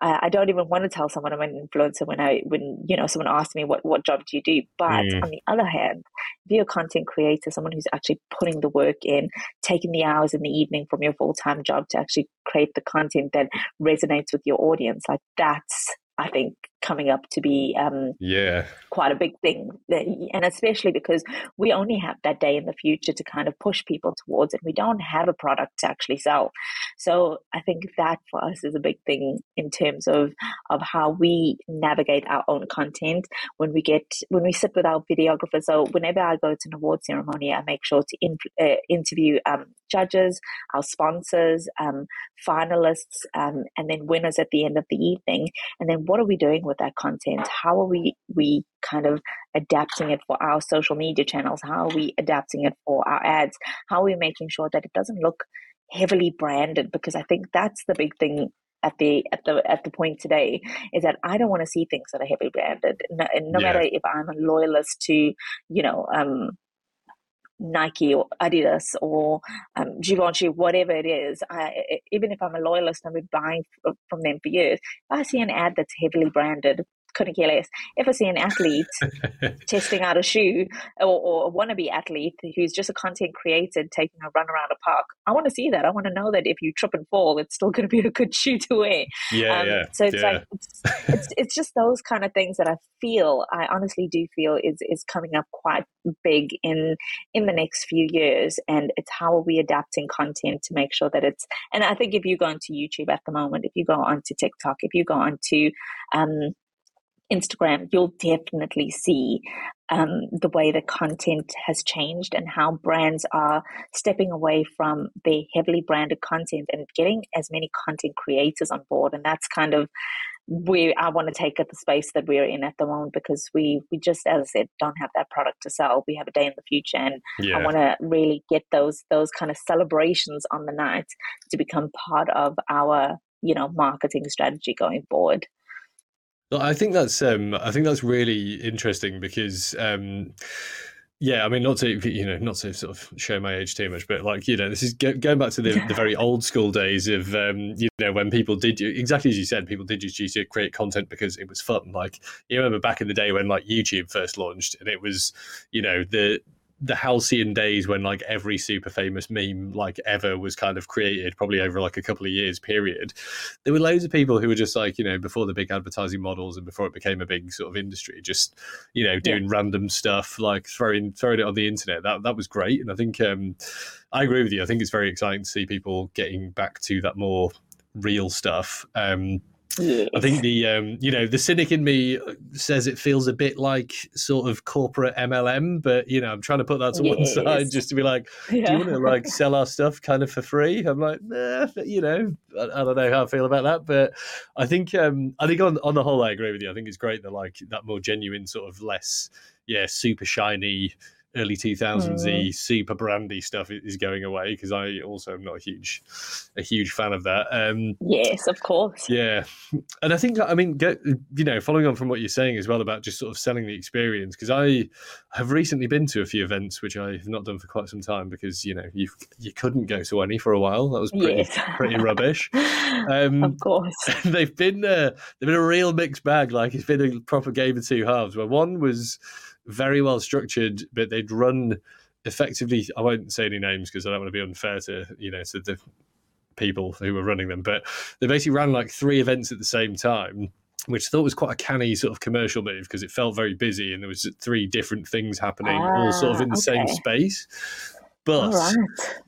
I, I, don't even want to tell someone I'm an influencer when I when you know someone asks me what what job do you do. But mm. on the other hand, if you're a content creator, someone who's actually putting the work in, taking the hours in the evening from your full time job to actually create the content that resonates with your audience, like that's I think coming up to be um, yeah. quite a big thing and especially because we only have that day in the future to kind of push people towards it. We don't have a product to actually sell. So i think that for us is a big thing in terms of of how we navigate our own content. When we get when we sit with our videographer so whenever i go to an award ceremony i make sure to in, uh, interview um, judges our sponsors um, finalists um, and then winners at the end of the evening. And then what are we doing with that content? How are we we kind of adapting it for our social media channels? How are we adapting it for our ads? How are we making sure that it doesn't look heavily branded? Because I think that's the big thing at the at the at the point today is that I don't want to see things that are heavily branded. No, no yeah. matter if I'm a loyalist to, you know, um, Nike or Adidas or um, Givenchy, whatever it is, I, even if I'm a loyalist and I've been buying from them for years, if I see an ad that's heavily branded, couldn't care less. If I see an athlete testing out a shoe or, or, a wannabe athlete who's just a content creator taking a run around a park, I want to see that. I want to know that if you trip and fall, it's still going to be a good shoe to wear. Yeah, um, yeah. So it's yeah. like it's, it's, it's just those kind of things that I feel I honestly do feel is is coming up quite big in in the next few years, and it's how are we adapting content to make sure that it's. And I think if you go onto YouTube at the moment, if you go onto TikTok, if you go onto um, Instagram, you'll definitely see um, the way the content has changed and how brands are stepping away from their heavily branded content and getting as many content creators on board. And that's kind of where I want to take the space that we're in at the moment because we we just as I said don't have that product to sell. We have a day in the future, and yeah. I want to really get those those kind of celebrations on the night to become part of our you know marketing strategy going forward. I think that's um, I think that's really interesting because um, yeah, I mean not to you know not to sort of show my age too much, but like you know this is going back to the, the very old school days of um, you know when people did exactly as you said, people did just use to create content because it was fun. Like you remember back in the day when like YouTube first launched and it was you know the the halcyon days when like every super famous meme like ever was kind of created probably over like a couple of years period there were loads of people who were just like you know before the big advertising models and before it became a big sort of industry just you know doing yeah. random stuff like throwing throwing it on the internet that that was great and i think um i agree with you i think it's very exciting to see people getting back to that more real stuff um Yes. I think the um, you know the cynic in me says it feels a bit like sort of corporate MLM, but you know I'm trying to put that to yes. one side just to be like, yeah. do you want to like sell our stuff kind of for free? I'm like, nah, you know, I, I, don't know how I feel about that, but I think um, I think on on the whole I agree with you. I think it's great that like that more genuine sort of less yeah super shiny early 2000s mm. super brandy stuff is going away because I also am not a huge a huge fan of that. Um, yes, of course. Yeah, and I think I mean get, you know following on from what you're saying as well about just sort of selling the experience because I have recently been to a few events which I have not done for quite some time because you know you you couldn't go to any for a while that was pretty yes. pretty rubbish. Um, of course, they've been uh, they've been a real mixed bag. Like it's been a proper game of two halves where one was very well structured, but they'd run effectively. I won't say any names because I don't want to be unfair to you know to the people who were running them, but they basically ran like three events at the same time. Which I thought was quite a canny sort of commercial move because it felt very busy and there was three different things happening, all sort of in the ah, okay. same space. But right.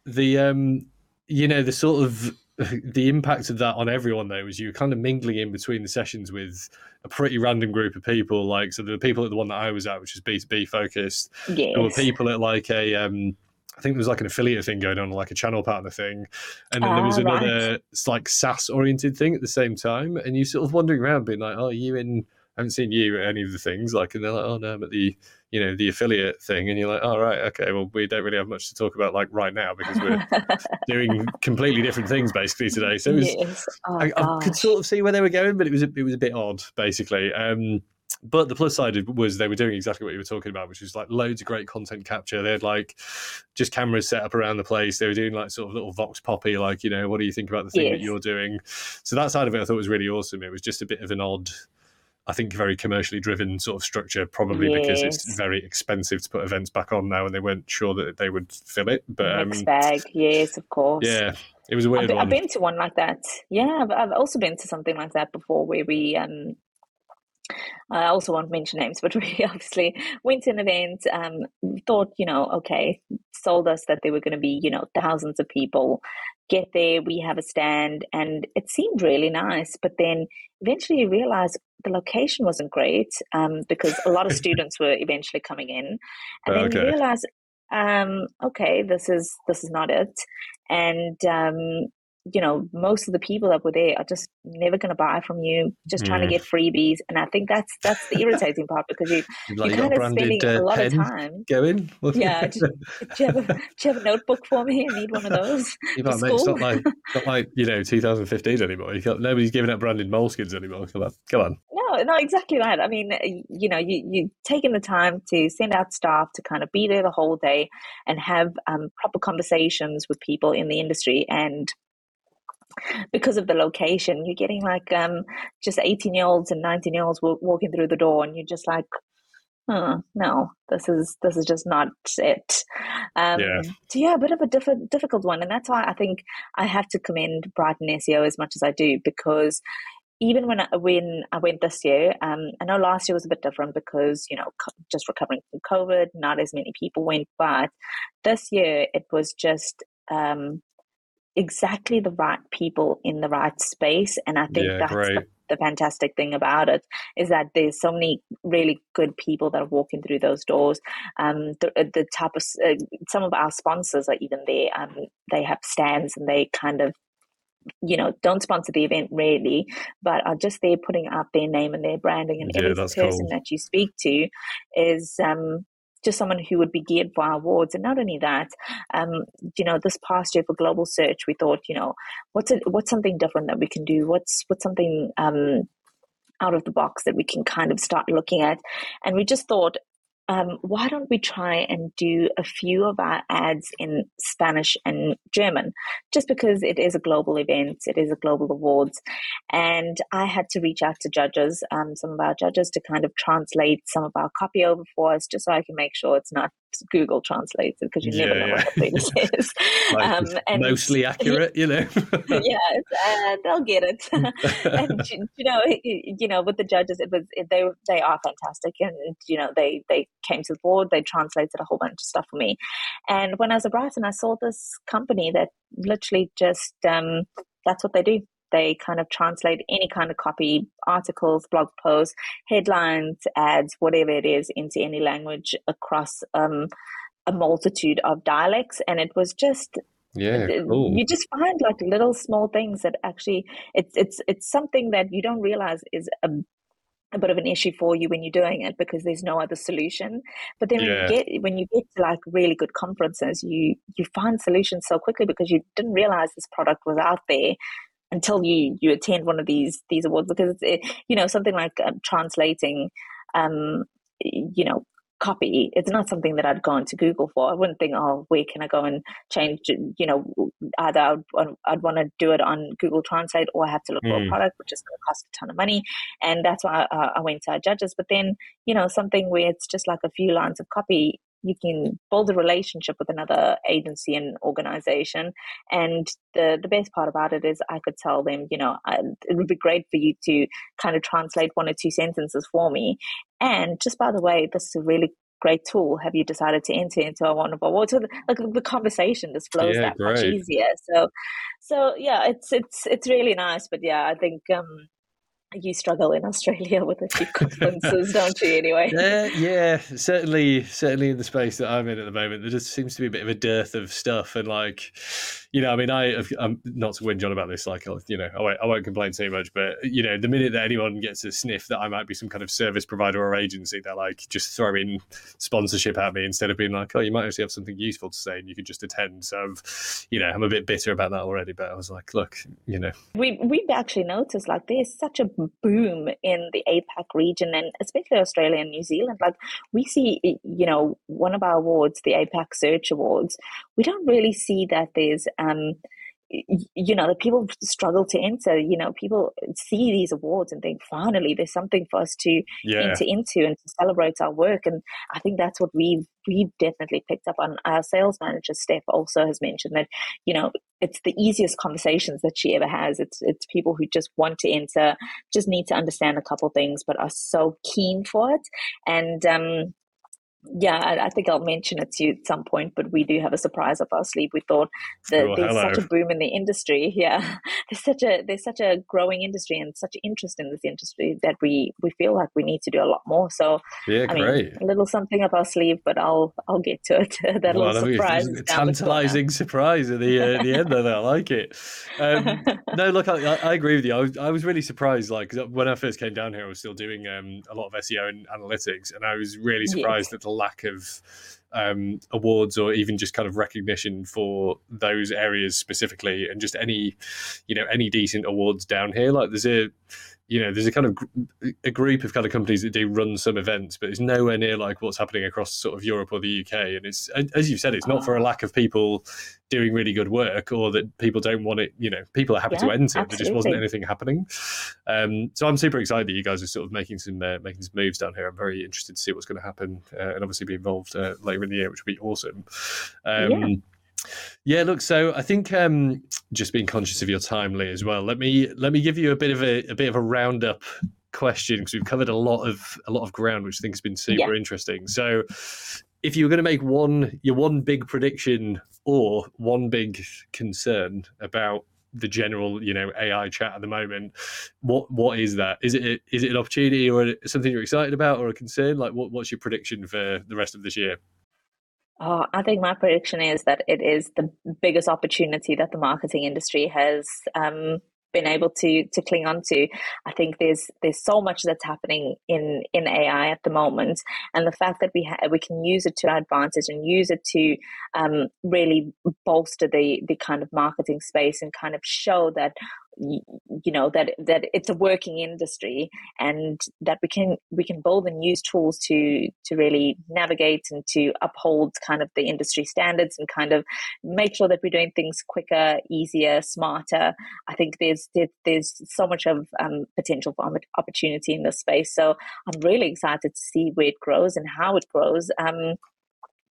the um, you know, the sort of the impact of that on everyone though was you were kind of mingling in between the sessions with a pretty random group of people. Like so, the people at the one that I was at, which is B two B focused. Yes. There were people at like a um, I think there was like an affiliate thing going on, like a channel partner thing, and then there was ah, another right. like SaaS oriented thing at the same time. And you sort of wandering around, being like, "Oh, are you in?" I haven't seen you at any of the things. Like, and they're like, "Oh no, I'm at the you know the affiliate thing and you're like oh right okay well we don't really have much to talk about like right now because we're doing completely different things basically today so was, yes. oh, I, I, could sort of see where they were going but it was a, it was a bit odd basically um, but the plus side was they were doing exactly what you were talking about, which was like loads of great content capture. They had like just cameras set up around the place. They were doing like sort of little vox poppy, like you know, what do you think about the thing yes. that you're doing? So that side of it, I thought was really awesome. It was just a bit of an odd I think, very commercially driven sort of structure, probably yes. because it's very expensive to put events back on now, and they weren't sure that they would fill it. But um, bag, yes, of course. Yeah, it was a weird I've, one. I've been to one like that. Yeah, I've, I've also been to something like that before, where we um, I also won't mention names, but we obviously went to an event, um, thought, you know, okay, sold us that there were going to be, you know, thousands of people. Get there, we have a stand, and it seemed really nice. But then eventually you realize the location wasn't great um, because a lot of students were eventually coming in. And then okay. you realize, um, okay, this is this is not it. And um, you know, most of the people that were there are just never going to buy from you, just mm. trying to get freebies. And I think that's that's the irritating part because you like you're kind of spending uh, a lot of time. Going, yeah. do, you have a, do you have a notebook for me? I need one of those. Like, mate, it's not like not like you know 2015 anymore. You nobody's giving out branded moleskins anymore. Come on, come on. No, no, exactly that. I mean, you know, you you taking the time to send out staff to kind of be there the whole day and have um, proper conversations with people in the industry and because of the location you're getting like um just 18 year olds and 19 year olds walking through the door and you're just like oh, no this is this is just not it um yeah. so yeah a bit of a diff- difficult one and that's why i think i have to commend brighton seo as much as i do because even when I, when I went this year, um, I know last year was a bit different because you know just recovering from COVID, not as many people went. But this year it was just um, exactly the right people in the right space. And I think yeah, that's the, the, fantastic thing about it is that there's so many really good people that are walking through those doors. Um, the, uh, the type of uh, some of our sponsors are even there. Um, they have stands and they kind of you know, don't sponsor the event really, but are just there putting out their name and their branding and yeah, every person cool. that you speak to is um just someone who would be geared for our awards. And not only that, um, you know, this past year for Global Search, we thought, you know, what's it, what's something different that we can do? What's what's something um, out of the box that we can kind of start looking at? And we just thought um, why don't we try and do a few of our ads in Spanish and German? Just because it is a global event, it is a global awards. And I had to reach out to judges, um, some of our judges, to kind of translate some of our copy over for us, just so I can make sure it's not Google translates it because you yeah, never know what the thing is. Like um, and mostly accurate, you know. yeah, uh, they'll get it. and you know, you know, with the judges, it was they they are fantastic, and you know, they they came to the board, they translated a whole bunch of stuff for me. And when I was a Brighton, I saw this company that literally just um, that's what they do they kind of translate any kind of copy, articles, blog posts, headlines, ads, whatever it is, into any language across um, a multitude of dialects. And it was just yeah cool. you just find like little small things that actually it's it's it's something that you don't realize is a a bit of an issue for you when you're doing it because there's no other solution. But then yeah. when you get when you get to like really good conferences, you you find solutions so quickly because you didn't realize this product was out there until you you attend one of these these awards because it's it, you know something like uh, translating um you know copy. It's not something that I'd go into Google for. I wouldn't think, oh, where can I go and change? You know, either I'd, I'd want to do it on Google Translate or I have to look mm. for a hmm. product, which is going to cost a ton of money. And that's why I, I went to our judges. But then, you know, something where it's just like a few lines of copy you can build a relationship with another agency and organization. And the, the best part about it is I could tell them, you know, I, it would be great for you to kind of translate one or two sentences for me. And just by the way, this is a really great tool. Have you decided to enter into a one of our the, like the conversation just flows yeah, that great. much easier. So, so yeah, it's it's it's really nice. But yeah, I think um, you struggle in Australia with a few conferences, don't you? Anyway, yeah, yeah, certainly, certainly in the space that I'm in at the moment, there just seems to be a bit of a dearth of stuff, and like, you know, I mean, I, I'm not to whinge on about this, like, you know, I won't, I won't complain too much, but you know, the minute that anyone gets a sniff that I might be some kind of service provider or agency, they're like just throwing sponsorship at me instead of being like, oh, you might actually have something useful to say, and you could just attend. So, I've, you know, I'm a bit bitter about that already, but I was like, look, you know, we we've actually noticed like there's such a boom in the APAC region and especially Australia and New Zealand. Like we see, you know, one of our awards, the APAC Search Awards, we don't really see that there's um, you know, that people struggle to enter. You know, people see these awards and think, finally, there's something for us to yeah. enter into and to celebrate our work. And I think that's what we've we've definitely picked up on. Our sales manager Steph also has mentioned that, you know, it's the easiest conversations that she ever has. It's it's people who just want to enter, just need to understand a couple things, but are so keen for it. And um, yeah, I, I, think I'll mention it to you at some point, but we do have a surprise up our sleeve. We thought that oh, there's hello. such a boom in the industry. Yeah, there's such a there's such a growing industry and such interest in this industry that we we feel like we need to do a lot more. So yeah, I great. Mean, a little something up our sleeve, but I'll I'll get to it. that well, little surprise, tantalizing surprise at the uh, the end of that. I like it. Um, no, look, I, I, agree with you. I was, I was really surprised. Like when I first came down here, I was still doing um, a lot of SEO and analytics, and I was really surprised yes. that the lack of um, awards or even just kind of recognition for those areas specifically, and just any, you know, any decent awards down here. Like there's a you know, there's a kind of a group of kind of companies that do run some events, but it's nowhere near like what's happening across sort of Europe or the UK. And it's as you've said, it's not for a lack of people doing really good work or that people don't want it. You know, people are happy yeah, to enter. There just wasn't anything happening. Um, so I'm super excited that you guys are sort of making some uh, making some moves down here. I'm very interested to see what's going to happen uh, and obviously be involved uh, later in the year, which would be awesome. Um, yeah. Yeah, look. So I think um, just being conscious of your time, Lee, as well. Let me let me give you a bit of a, a bit of a roundup question because we've covered a lot of a lot of ground, which I think has been super yeah. interesting. So, if you were going to make one your one big prediction or one big concern about the general you know AI chat at the moment, what what is that? Is it is it an opportunity or something you're excited about or a concern? Like, what, what's your prediction for the rest of this year? Oh, I think my prediction is that it is the biggest opportunity that the marketing industry has um, been able to to cling on to. I think there's there's so much that's happening in in AI at the moment, and the fact that we ha- we can use it to our advantage and use it to um, really bolster the the kind of marketing space and kind of show that you know that that it's a working industry and that we can we can build and use tools to to really navigate and to uphold kind of the industry standards and kind of make sure that we're doing things quicker easier smarter. I think there's there's so much of um, potential for opportunity in this space. So i'm really excited to see where it grows and how it grows. Um,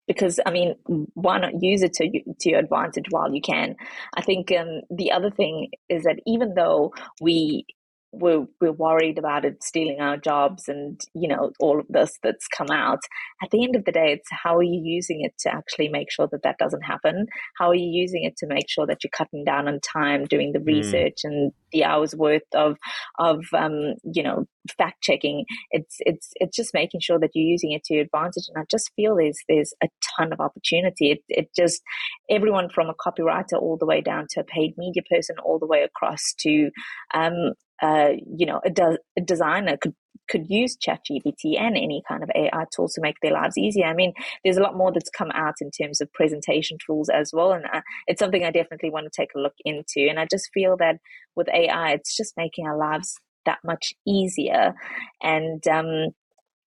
because I mean, why not use it to to your advantage while you can? I think um, the other thing is that even though we we're we're worried about it stealing our jobs and you know all of this that's come out at the end of the day it's how are you using it to actually make sure that that doesn't happen how are you using it to make sure that you're cutting down on time doing the mm. research mm. and the hours worth of of um, you know fact checking it's it's it's just making sure that you're using it to your advantage and i just feel there's there's a ton of opportunity it, it just everyone from a copywriter all the way down to a paid media person all the way across to um, uh, you know, a, de- a, designer could could use ChatGPT and any kind of AI tools to make their lives easier. I mean, there's a lot more that's come out in terms of presentation tools as well, and uh, it's something I definitely want to take a look into. And I just feel that with AI, it's just making our lives that much easier. And um,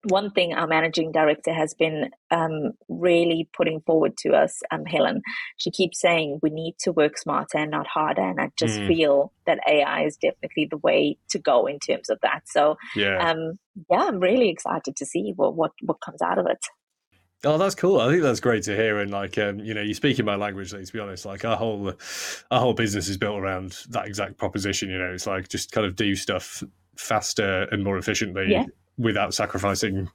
one thing our managing director has been um, really putting forward to us, um, Helen, she keeps saying we need to work smarter and not harder. And I just mm. feel that AI is definitely the way to go in terms of that. So, yeah, um, yeah I'm really excited to see what, what, what comes out of it. Oh, that's cool. I think that's great to hear. And like, um, you know, you're speaking my language. Let's be honest. Like, our whole, our whole business is built around that exact proposition. You know, it's like just kind of do stuff faster and more efficiently yeah without sacrificing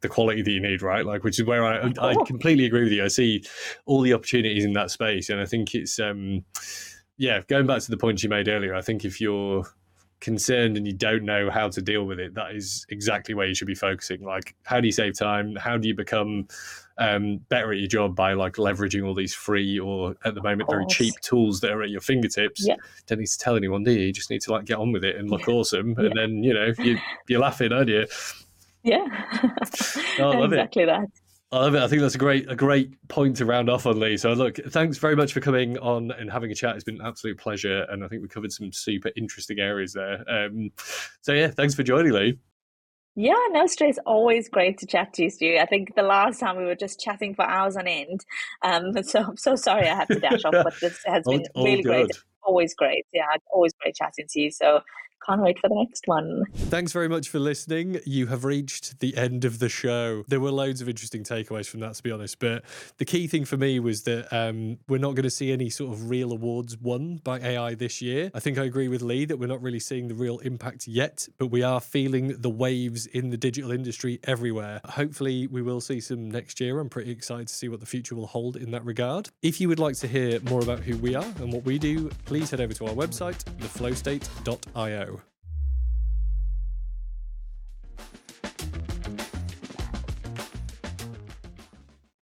the quality that you need, right? Like, which is where I I completely agree with you. I see all the opportunities in that space, and I think it's um, yeah. Going back to the point you made earlier, I think if you're concerned and you don't know how to deal with it, that is exactly where you should be focusing. Like, how do you save time? How do you become um, better at your job by like leveraging all these free or at the moment very cheap tools that are at your fingertips? Don't need to tell anyone, do you? You just need to like get on with it and look awesome, yeah. and then you know you, you're laughing, aren't you? Yeah, oh, I love exactly it. that. I love it. I think that's a great a great point to round off on, Lee. So look, thanks very much for coming on and having a chat. It's been an absolute pleasure, and I think we covered some super interesting areas there. Um, so yeah, thanks for joining, Lee. Yeah, no stress. Always great to chat to you, Stu. I think the last time we were just chatting for hours on end. Um, so I'm so sorry I had to dash off, but this has been all, all really good. great. Always great. Yeah, always great chatting to you. So can't wait for the next one. Thanks very much for listening. You have reached the end of the show. There were loads of interesting takeaways from that, to be honest. But the key thing for me was that um, we're not going to see any sort of real awards won by AI this year. I think I agree with Lee that we're not really seeing the real impact yet, but we are feeling the waves in the digital industry everywhere. Hopefully, we will see some next year. I'm pretty excited to see what the future will hold in that regard. If you would like to hear more about who we are and what we do, please head over to our website, theflowstate.io.